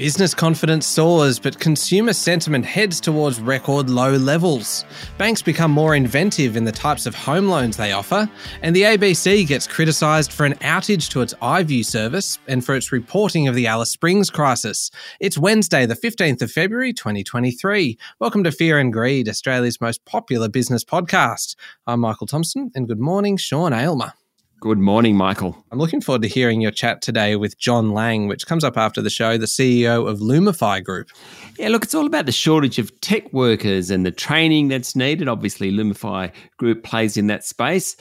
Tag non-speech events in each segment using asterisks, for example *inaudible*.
Business confidence soars, but consumer sentiment heads towards record low levels. Banks become more inventive in the types of home loans they offer, and the ABC gets criticised for an outage to its iView service and for its reporting of the Alice Springs crisis. It's Wednesday, the 15th of February, 2023. Welcome to Fear and Greed, Australia's most popular business podcast. I'm Michael Thomson, and good morning, Sean Aylmer. Good morning, Michael. I'm looking forward to hearing your chat today with John Lang, which comes up after the show, the CEO of Lumify Group. Yeah, look, it's all about the shortage of tech workers and the training that's needed. Obviously, Lumify Group plays in that space.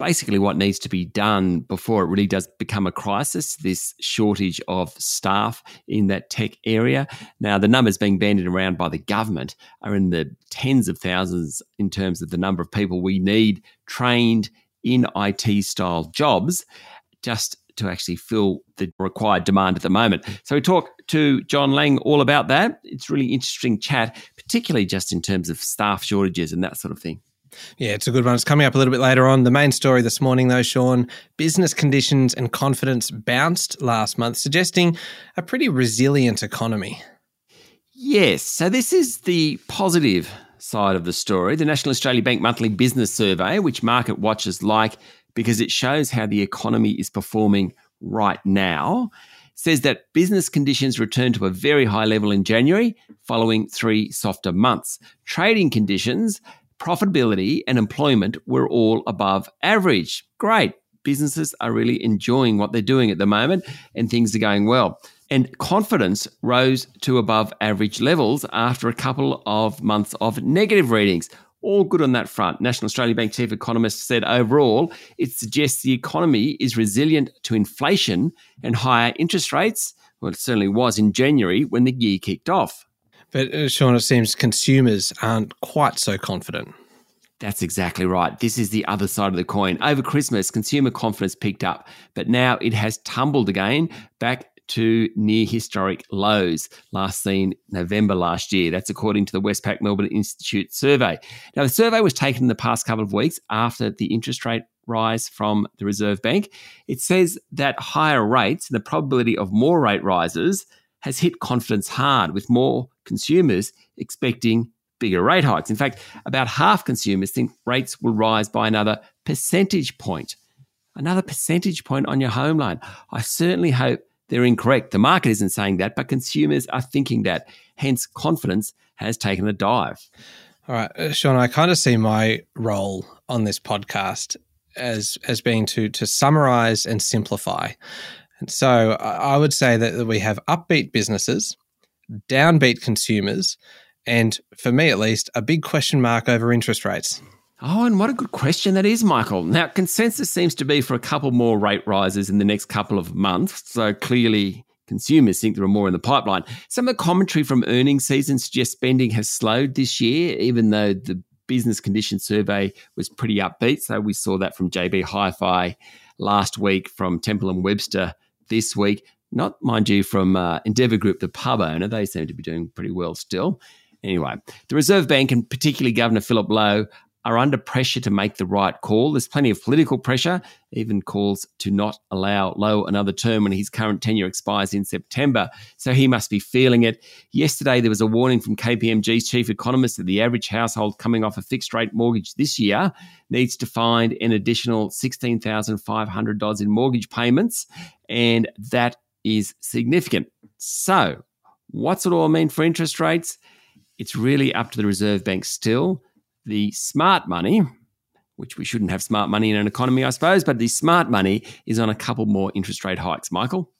Basically, what needs to be done before it really does become a crisis this shortage of staff in that tech area. Now, the numbers being bandied around by the government are in the tens of thousands in terms of the number of people we need trained in IT style jobs just to actually fill the required demand at the moment. So we talk to John Lang all about that. It's really interesting chat, particularly just in terms of staff shortages and that sort of thing. Yeah, it's a good one. It's coming up a little bit later on. The main story this morning, though, Sean, business conditions and confidence bounced last month, suggesting a pretty resilient economy. Yes. So this is the positive side of the story, the National Australia Bank Monthly Business Survey, which market watchers like because it shows how the economy is performing right now, says that business conditions returned to a very high level in January following three softer months. Trading conditions, profitability, and employment were all above average. Great. Businesses are really enjoying what they're doing at the moment and things are going well and confidence rose to above average levels after a couple of months of negative readings. All good on that front. National Australia Bank chief economist said overall, it suggests the economy is resilient to inflation and higher interest rates. Well, it certainly was in January when the year kicked off. But, uh, Sean, it seems consumers aren't quite so confident. That's exactly right. This is the other side of the coin. Over Christmas, consumer confidence picked up, but now it has tumbled again back to near historic lows last seen November last year. That's according to the Westpac Melbourne Institute survey. Now, the survey was taken in the past couple of weeks after the interest rate rise from the Reserve Bank. It says that higher rates and the probability of more rate rises has hit confidence hard, with more consumers expecting bigger rate hikes. In fact, about half consumers think rates will rise by another percentage point. Another percentage point on your home loan. I certainly hope they're incorrect. The market isn't saying that, but consumers are thinking that. Hence, confidence has taken a dive. All right, uh, Sean, I kind of see my role on this podcast as as being to to summarize and simplify. And so I would say that we have upbeat businesses, downbeat consumers, and for me at least, a big question mark over interest rates. Oh, and what a good question that is, Michael. Now, consensus seems to be for a couple more rate rises in the next couple of months. So clearly, consumers think there are more in the pipeline. Some of the commentary from earnings season suggests spending has slowed this year, even though the business condition survey was pretty upbeat. So we saw that from JB Hi-Fi last week, from Temple and Webster this week. Not, mind you, from uh, Endeavour Group, the pub owner. They seem to be doing pretty well still. Anyway, the Reserve Bank and particularly Governor Philip Lowe are under pressure to make the right call. There's plenty of political pressure, even calls to not allow Lowe another term when his current tenure expires in September. So he must be feeling it. Yesterday, there was a warning from KPMG's chief economist that the average household coming off a fixed rate mortgage this year needs to find an additional $16,500 in mortgage payments. And that is significant. So, what's it all mean for interest rates? It's really up to the Reserve Bank still the smart money, which we shouldn't have smart money in an economy, I suppose, but the smart money is on a couple more interest rate hikes. Michael?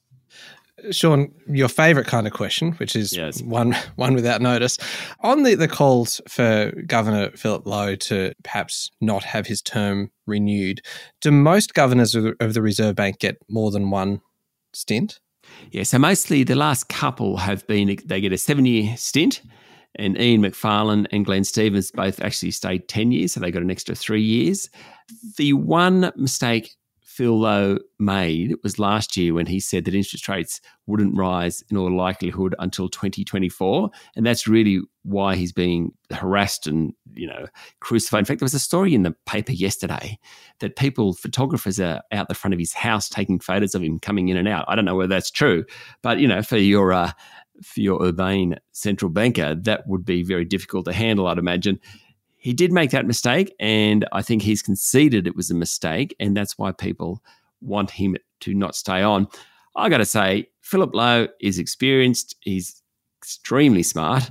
Sean, your favourite kind of question, which is yes. one *laughs* one without notice, on the, the calls for Governor Philip Lowe to perhaps not have his term renewed, do most governors of the, of the Reserve Bank get more than one stint? Yeah, so mostly the last couple have been they get a seven year stint and Ian Macfarlane and Glenn Stevens both actually stayed 10 years, so they got an extra three years. The one mistake Phil Lowe made was last year when he said that interest rates wouldn't rise in all likelihood until 2024. And that's really why he's being harassed and, you know, crucified. In fact, there was a story in the paper yesterday that people, photographers are out the front of his house taking photos of him coming in and out. I don't know whether that's true, but, you know, for your uh, for your urbane central banker, that would be very difficult to handle, I'd imagine. He did make that mistake, and I think he's conceded it was a mistake, and that's why people want him to not stay on. I got to say, Philip Lowe is experienced. He's extremely smart.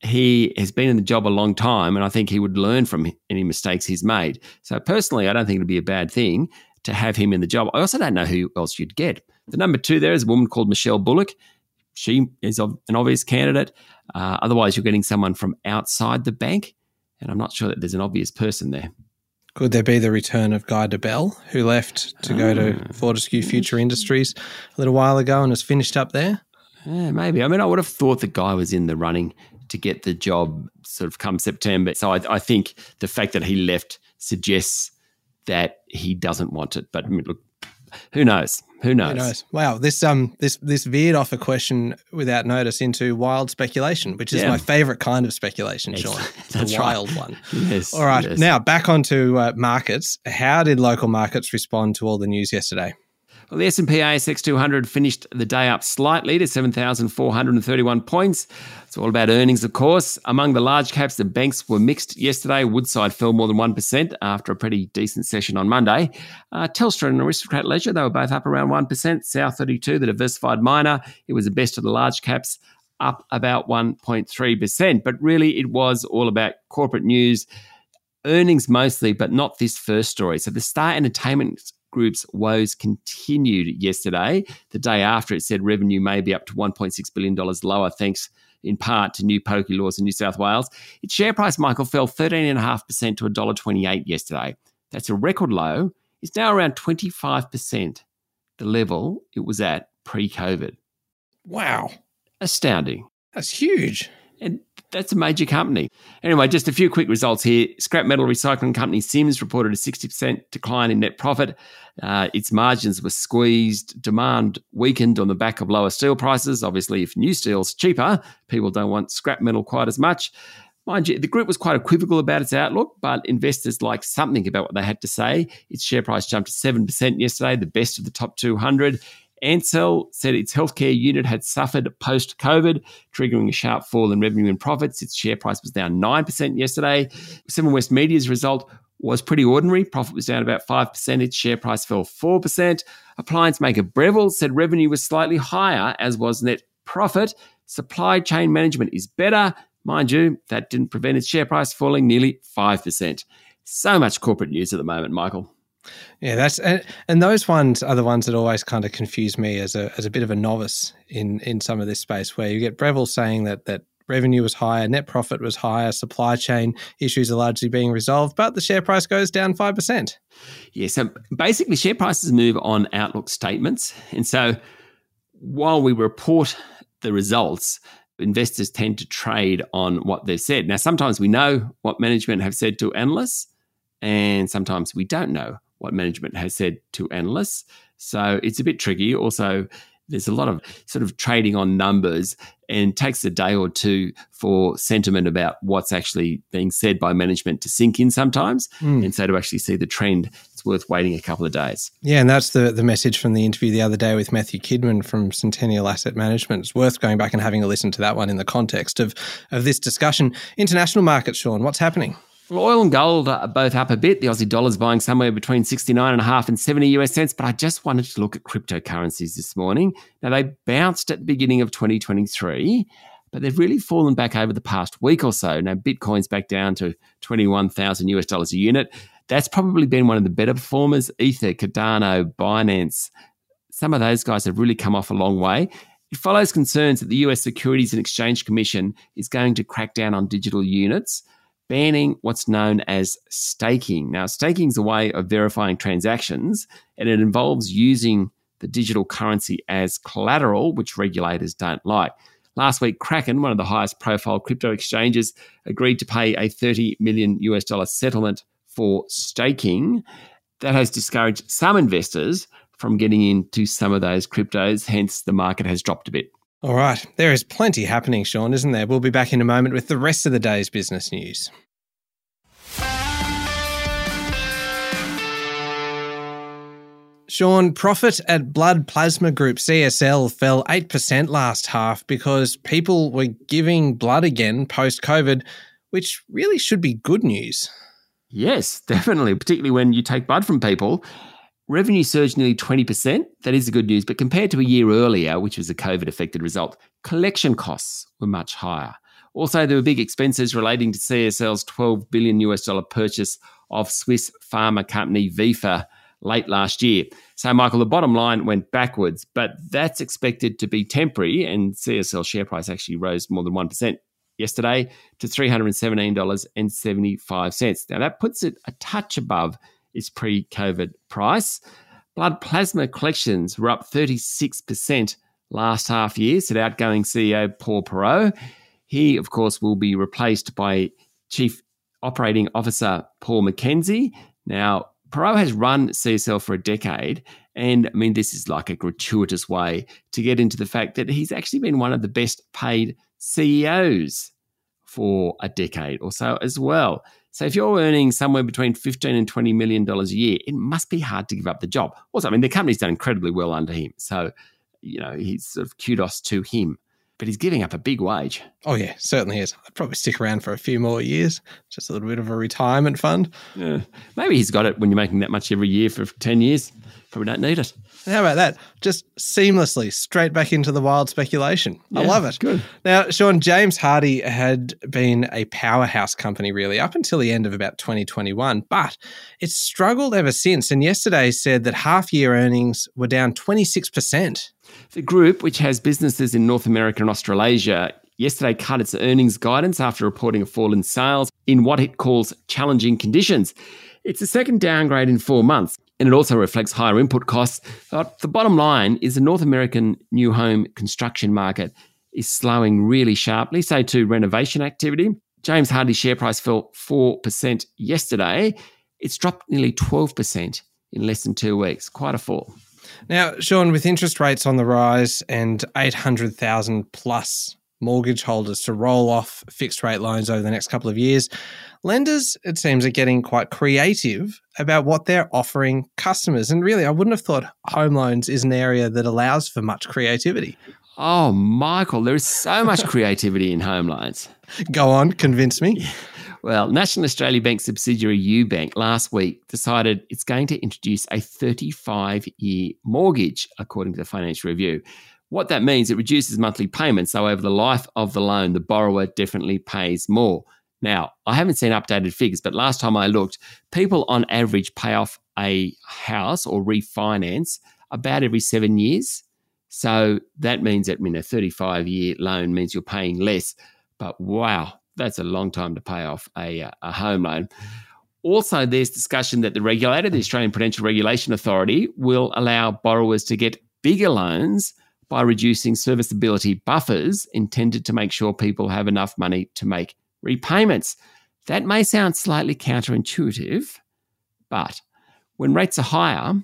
He has been in the job a long time, and I think he would learn from any mistakes he's made. So, personally, I don't think it'd be a bad thing to have him in the job. I also don't know who else you'd get. The number two there is a woman called Michelle Bullock. She is an obvious candidate. Uh, otherwise, you're getting someone from outside the bank, and I'm not sure that there's an obvious person there. Could there be the return of Guy Debelle, who left to go to ah. Fortescue Future Industries a little while ago and has finished up there? Yeah, maybe. I mean, I would have thought the guy was in the running to get the job sort of come September. So I, I think the fact that he left suggests that he doesn't want it. But I mean, look, who knows? Who knows? Who knows? Wow, this um this this veered off a question without notice into wild speculation, which is yeah. my favorite kind of speculation, Sean. *laughs* The wild right. one. Yes. All right, yes. now back onto uh, markets. How did local markets respond to all the news yesterday? Well, the S&P ASX 200 finished the day up slightly to 7,431 points. It's all about earnings, of course. Among the large caps, the banks were mixed yesterday. Woodside fell more than 1% after a pretty decent session on Monday. Uh, Telstra and Aristocrat Leisure, they were both up around 1%. South32, the diversified miner, it was the best of the large caps, up about 1.3%. But really, it was all about corporate news earnings mostly, but not this first story. So the Star Entertainment Group's woes continued yesterday. The day after, it said revenue may be up to $1.6 billion lower, thanks in part to new pokie laws in New South Wales. Its share price, Michael, fell 13.5% to $1.28 yesterday. That's a record low. It's now around 25% the level it was at pre COVID. Wow. Astounding. That's huge. And that's a major company. Anyway, just a few quick results here. Scrap metal recycling company Sims reported a 60% decline in net profit. Uh, its margins were squeezed. Demand weakened on the back of lower steel prices. Obviously, if new steel's cheaper, people don't want scrap metal quite as much. Mind you, the group was quite equivocal about its outlook, but investors liked something about what they had to say. Its share price jumped 7% yesterday, the best of the top 200. Ansell said its healthcare unit had suffered post COVID, triggering a sharp fall in revenue and profits. Its share price was down 9% yesterday. Seven West Media's result was pretty ordinary. Profit was down about 5%. Its share price fell 4%. Appliance maker Breville said revenue was slightly higher, as was net profit. Supply chain management is better. Mind you, that didn't prevent its share price falling nearly 5%. So much corporate news at the moment, Michael. Yeah, that's and, and those ones are the ones that always kind of confuse me as a as a bit of a novice in in some of this space where you get Breville saying that that revenue was higher, net profit was higher, supply chain issues are largely being resolved, but the share price goes down 5%. Yeah, so basically share prices move on outlook statements. And so while we report the results, investors tend to trade on what they've said. Now, sometimes we know what management have said to analysts, and sometimes we don't know what management has said to analysts. So it's a bit tricky. Also, there's a lot of sort of trading on numbers and takes a day or two for sentiment about what's actually being said by management to sink in sometimes. Mm. And so to actually see the trend, it's worth waiting a couple of days. Yeah, and that's the, the message from the interview the other day with Matthew Kidman from Centennial Asset Management. It's worth going back and having a listen to that one in the context of, of this discussion. International markets, Sean, what's happening? Oil and gold are both up a bit. The Aussie dollar's buying somewhere between 69 and a half and 70 US cents. But I just wanted to look at cryptocurrencies this morning. Now, they bounced at the beginning of 2023, but they've really fallen back over the past week or so. Now, Bitcoin's back down to 21,000 US dollars a unit. That's probably been one of the better performers. Ether, Cardano, Binance, some of those guys have really come off a long way. It follows concerns that the US Securities and Exchange Commission is going to crack down on digital units banning what's known as staking. Now, staking is a way of verifying transactions, and it involves using the digital currency as collateral, which regulators don't like. Last week, Kraken, one of the highest profile crypto exchanges, agreed to pay a 30 million US dollar settlement for staking. That has discouraged some investors from getting into some of those cryptos, hence, the market has dropped a bit. All right. There is plenty happening, Sean, isn't there? We'll be back in a moment with the rest of the day's business news. Sean, profit at Blood Plasma Group CSL fell 8% last half because people were giving blood again post COVID, which really should be good news. Yes, definitely, particularly when you take blood from people. Revenue surged nearly 20%. That is the good news. But compared to a year earlier, which was a COVID affected result, collection costs were much higher. Also, there were big expenses relating to CSL's 12 billion US dollar purchase of Swiss pharma company Vifor late last year. So, Michael, the bottom line went backwards, but that's expected to be temporary, and CSL share price actually rose more than 1% yesterday to $317.75. Now, that puts it a touch above its pre COVID price. Blood plasma collections were up 36% last half year, said outgoing CEO Paul Perreault. He, of course, will be replaced by Chief Operating Officer Paul McKenzie. Now, Perreault has run CSL for a decade. And I mean, this is like a gratuitous way to get into the fact that he's actually been one of the best paid CEOs for a decade or so as well. So if you're earning somewhere between 15 and 20 million dollars a year, it must be hard to give up the job. Also, I mean, the company's done incredibly well under him. So, you know, he's sort of kudos to him but he's giving up a big wage. Oh yeah, certainly is. I'd probably stick around for a few more years, just a little bit of a retirement fund. Yeah, maybe he's got it when you're making that much every year for ten years. Probably don't need it. How about that? Just seamlessly straight back into the wild speculation. Yeah, I love it. Good. Now, Sean, James Hardie had been a powerhouse company really up until the end of about 2021, but it's struggled ever since. And yesterday said that half year earnings were down 26%. The group, which has businesses in North America and Australasia, yesterday cut its earnings guidance after reporting a fall in sales in what it calls challenging conditions. It's the second downgrade in four months, and it also reflects higher input costs. But the bottom line is the North American new home construction market is slowing really sharply, so to renovation activity. James Hardie's share price fell 4% yesterday. It's dropped nearly 12% in less than two weeks. Quite a fall. Now, Sean, with interest rates on the rise and 800,000 plus mortgage holders to roll off fixed rate loans over the next couple of years, lenders, it seems, are getting quite creative about what they're offering customers. And really, I wouldn't have thought home loans is an area that allows for much creativity. Oh, Michael, there is so much creativity in home loans. Go on, convince me. *laughs* Well, National Australia Bank subsidiary UBank last week decided it's going to introduce a 35 year mortgage, according to the Financial Review. What that means, it reduces monthly payments. So, over the life of the loan, the borrower definitely pays more. Now, I haven't seen updated figures, but last time I looked, people on average pay off a house or refinance about every seven years. So that means that I mean, a 35 year loan means you're paying less. But wow, that's a long time to pay off a, uh, a home loan. Also, there's discussion that the regulator, the Australian Prudential Regulation Authority, will allow borrowers to get bigger loans by reducing serviceability buffers intended to make sure people have enough money to make repayments. That may sound slightly counterintuitive, but when rates are higher,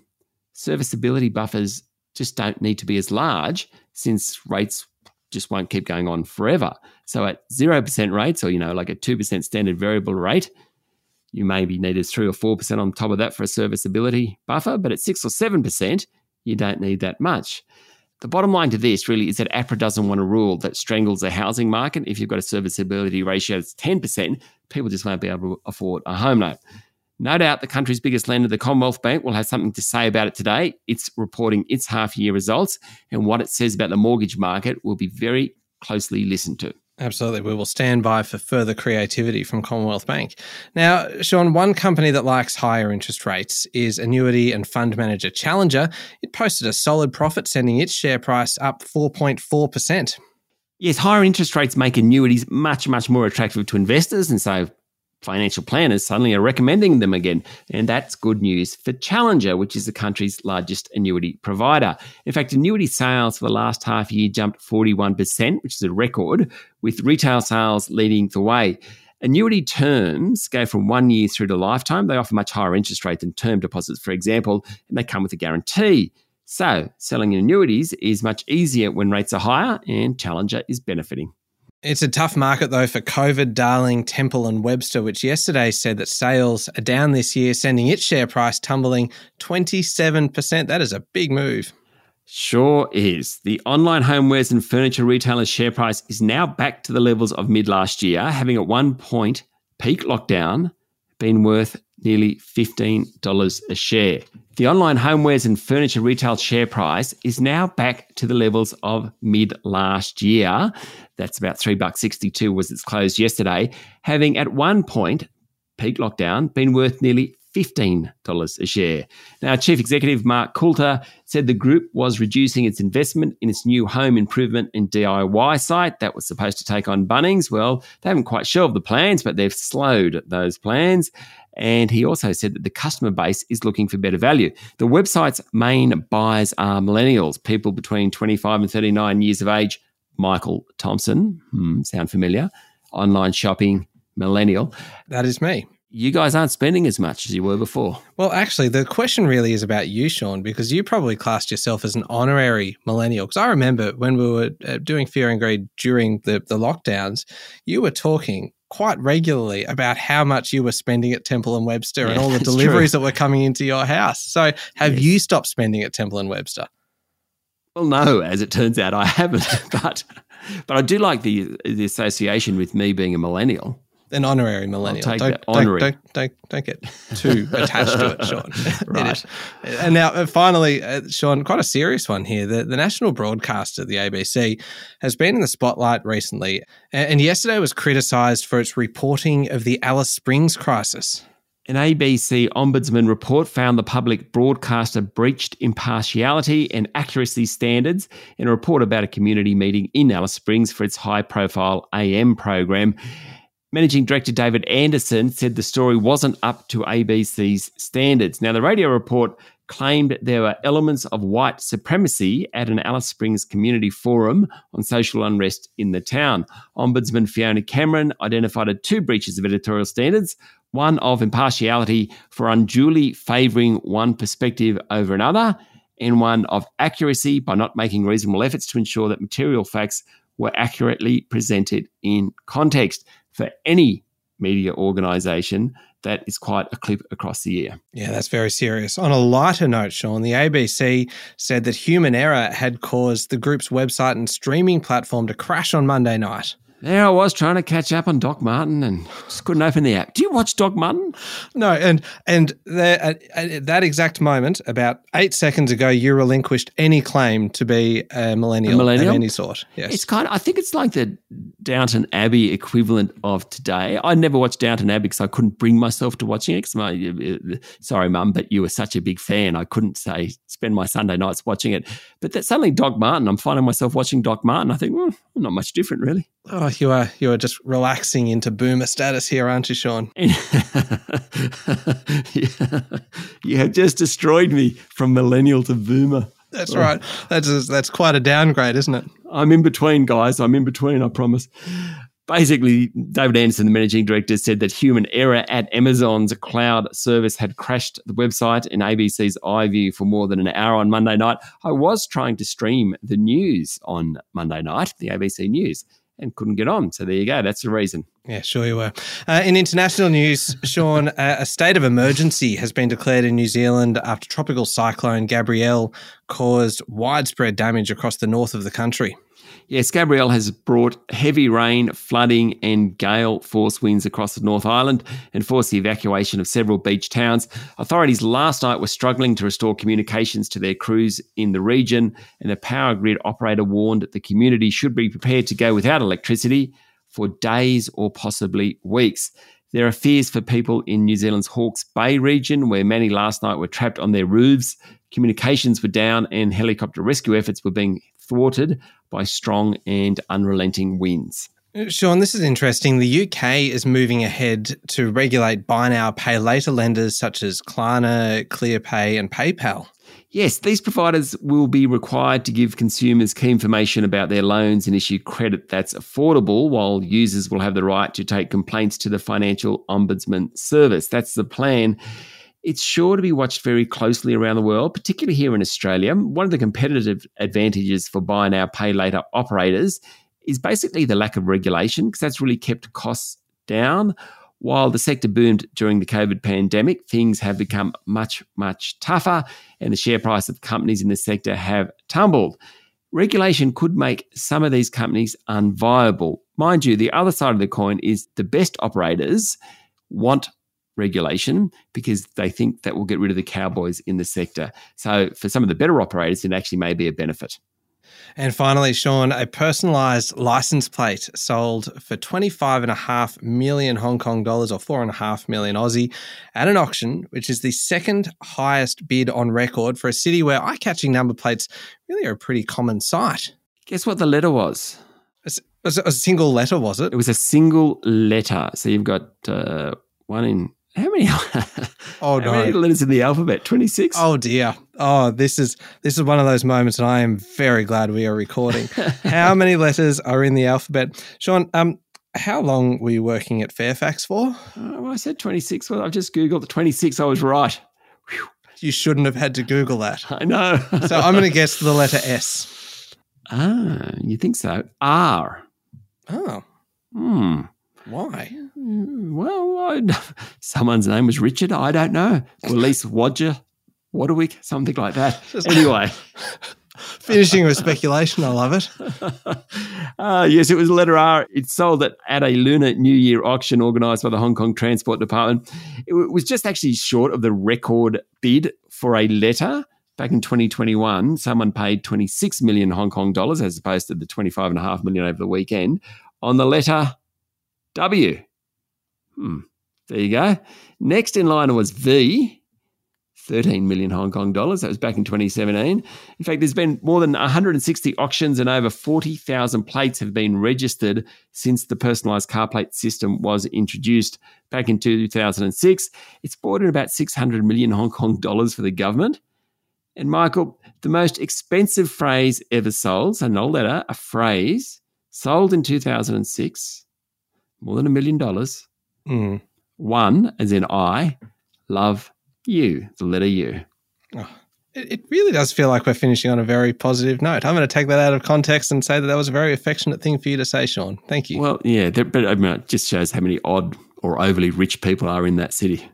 serviceability buffers just don't need to be as large since rates just won't keep going on forever. So at 0% rates or, you know, like a 2% standard variable rate, you maybe needed 3 or 4% on top of that for a serviceability buffer, but at 6 or 7%, you don't need that much. The bottom line to this really is that APRA doesn't want a rule that strangles the housing market. If you've got a serviceability ratio that's 10%, people just won't be able to afford a home loan. No doubt the country's biggest lender, the Commonwealth Bank, will have something to say about it today. It's reporting its half year results, and what it says about the mortgage market will be very closely listened to. Absolutely. We will stand by for further creativity from Commonwealth Bank. Now, Sean, one company that likes higher interest rates is annuity and fund manager Challenger. It posted a solid profit, sending its share price up 4.4%. Yes, higher interest rates make annuities much, much more attractive to investors. And so financial planners suddenly are recommending them again. And that's good news for Challenger, which is the country's largest annuity provider. In fact, annuity sales for the last half year jumped 41%, which is a record, with retail sales leading the way. Annuity terms go from one year through to lifetime. They offer much higher interest rate than term deposits, for example, and they come with a guarantee. So, selling annuities is much easier when rates are higher, and Challenger is benefiting. It's a tough market though for COVID darling Temple and Webster, which yesterday said that sales are down this year, sending its share price tumbling 27%. That is a big move. Sure is. The online homewares and furniture retailer's share price is now back to the levels of mid last year, having at one point, peak lockdown, been worth nearly $15 a share. The online homewares and furniture retail share price is now back to the levels of mid last year. That's about three bucks sixty-two was its close yesterday, having at one point, peak lockdown, been worth nearly $15 a share. Now, Chief Executive Mark Coulter said the group was reducing its investment in its new home improvement and DIY site that was supposed to take on Bunnings. Well, they haven't quite shelved the plans, but they've slowed those plans. And he also said that the customer base is looking for better value. The website's main buyers are millennials, people between 25 and 39 years of age. Michael Thomson, hmm, sound familiar? Online shopping, millennial. That is me you guys aren't spending as much as you were before. Well, actually, the question really is about you, Sean, because you probably classed yourself as an honorary millennial. Because I remember when we were uh, doing Fear and Greed during the, the lockdowns, you were talking quite regularly about how much you were spending at Temple and Webster yeah, and all the *laughs* deliveries true. that were coming into your house. So, have yes. you stopped spending at Temple and Webster? Well, no, as it turns out, I haven't. *laughs* but but I do like the the association with me being a millennial an honorary millennial. I'll take don't, that. Honorary. Don't, don't, don't, get too *laughs* attached to it, Sean. *laughs* right. and now, uh, finally, uh, Sean, quite a serious one here. The, the national broadcaster, the ABC, has been in the spotlight recently, and yesterday was criticised for its reporting of the Alice Springs crisis. An ABC Ombudsman report found the public broadcaster breached impartiality and accuracy standards in a report about a community meeting in Alice Springs for its high profile AM program. Managing Director David Anderson said the story wasn't up to ABC's standards. Now, the radio report claimed there were elements of white supremacy at an Alice Springs community forum on social unrest in the town. Ombudsman Fiona Cameron identified two breaches of editorial standards one of impartiality for unduly favouring one perspective over another, and one of accuracy by not making reasonable efforts to ensure that material facts were accurately presented in context for any media organisation, that is quite a clip across the year. Yeah, that's very serious. On a lighter note, Sean, the ABC said that human error had caused the group's website and streaming platform to crash on Monday night there I was trying to catch up on Doc Martin and *laughs* just couldn't open the app. Do you watch Doc Martin? No, and and there, at, at, that exact moment, about eight seconds ago, you relinquished any claim to be a millennial, a millennial? of any sort. Yes, it's kind. Of, I think it's like the Downton Abbey equivalent of today. I never watched Downton Abbey because I couldn't bring myself to watching it. My, uh, uh, sorry, Mum, but you were such a big fan. I couldn't say spend my Sunday nights watching it. But that suddenly Doc Martin, I'm finding myself watching Doc Martin. I think, well, not much different, really. Oh, you are you are just relaxing into boomer status here, aren't you, Sean? *laughs* yeah. You have just destroyed me from millennial to boomer. That's oh. right. That's that's quite a downgrade, isn't it? I'm in between, guys. I'm in between. I promise. Basically, David Anderson, the managing director, said that human error at Amazon's cloud service had crashed the website in ABC's iView for more than an hour on Monday night. I was trying to stream the news on Monday night, the ABC News and couldn't get on. So there you go. That's the reason. Yeah, sure you were. Uh, in international news, Sean, uh, a state of emergency has been declared in New Zealand after tropical cyclone Gabrielle caused widespread damage across the north of the country. Yes, Gabrielle has brought heavy rain, flooding, and gale force winds across the North Island and forced the evacuation of several beach towns. Authorities last night were struggling to restore communications to their crews in the region, and a power grid operator warned that the community should be prepared to go without electricity for days or possibly weeks. There are fears for people in New Zealand's Hawke's Bay region, where many last night were trapped on their roofs. Communications were down, and helicopter rescue efforts were being thwarted by strong and unrelenting winds. Sean, this is interesting. The UK is moving ahead to regulate buy now, pay later lenders such as Klarna, ClearPay, and PayPal. Yes, these providers will be required to give consumers key information about their loans and issue credit that's affordable, while users will have the right to take complaints to the Financial Ombudsman Service. That's the plan. It's sure to be watched very closely around the world, particularly here in Australia. One of the competitive advantages for buy now, pay later operators is basically the lack of regulation because that's really kept costs down. While the sector boomed during the COVID pandemic, things have become much, much tougher, and the share price of companies in the sector have tumbled. Regulation could make some of these companies unviable. Mind you, the other side of the coin is the best operators want regulation because they think that will get rid of the cowboys in the sector. So, for some of the better operators, it actually may be a benefit. And finally, Sean, a personalized license plate sold for 25.5 million Hong Kong dollars or 4.5 million Aussie at an auction, which is the second highest bid on record for a city where eye catching number plates really are a pretty common sight. Guess what the letter was? It was a single letter, was it? It was a single letter. So you've got uh, one in how many? *laughs* oh no! How many letters in the alphabet? Twenty six. Oh dear! Oh, this is this is one of those moments, and I am very glad we are recording. *laughs* how many letters are in the alphabet, Sean? Um, how long were you working at Fairfax for? Uh, well, I said twenty six. Well, I've just googled the twenty six. I was right. Whew. You shouldn't have had to Google that. *laughs* I know. so I'm going to guess the letter S. Ah, you think so? R. Oh. Hmm. Why? Well, I, *laughs* someone's name was Richard. I don't know. Or at least Wadger, Waterwick, something like that. *laughs* Anyway. *laughs* Finishing with speculation, I love it. uh, yes, it was letter R. It sold at, at a Lunar New Year auction organised by the Hong Kong Transport Department. It was just actually short of the record bid for a letter. Back in 2021, someone paid 26 million Hong Kong dollars as opposed to the 25.5 million over the weekend on the letter W. Hmm. There you go. Next in line was V, 13 million Hong Kong dollars. That was back in 2017. In fact, there's been more than 160 auctions and over 40,000 plates have been registered since the personalised car plate system was introduced back in 2006. It's brought in about 600 million Hong Kong dollars for the government. And Michael, the most expensive phrase ever sold, so no letter, a phrase sold in 2006, more than a million dollars, Mm. One, as in I, love you, the letter U. Oh, it, it really does feel like we're finishing on a very positive note. I'm going to take that out of context and say that that was a very affectionate thing for you to say, Sean. Thank you. Well, yeah, but I mean, it just shows how many odd or overly rich people are in that city.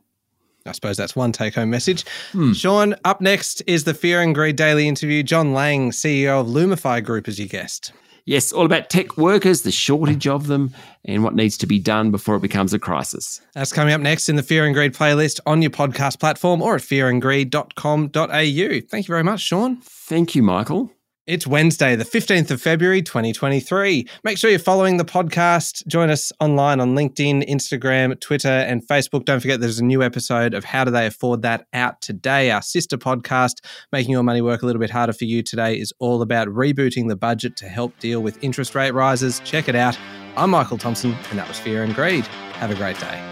I suppose that's one take home message. Hmm. Sean, up next is the Fear and Greed Daily interview. John Lang, CEO of Lumify Group, as your guest. Yes, all about tech workers, the shortage of them, and what needs to be done before it becomes a crisis. That's coming up next in the Fear and Greed playlist on your podcast platform or at fearandgreed.com.au. Thank you very much, Sean. Thank you, Michael. It's Wednesday, the 15th of February, 2023. Make sure you're following the podcast. Join us online on LinkedIn, Instagram, Twitter, and Facebook. Don't forget there's a new episode of How Do They Afford That out today. Our sister podcast, Making Your Money Work a Little Bit Harder for You today, is all about rebooting the budget to help deal with interest rate rises. Check it out. I'm Michael Thomson, and that was Fear and Greed. Have a great day.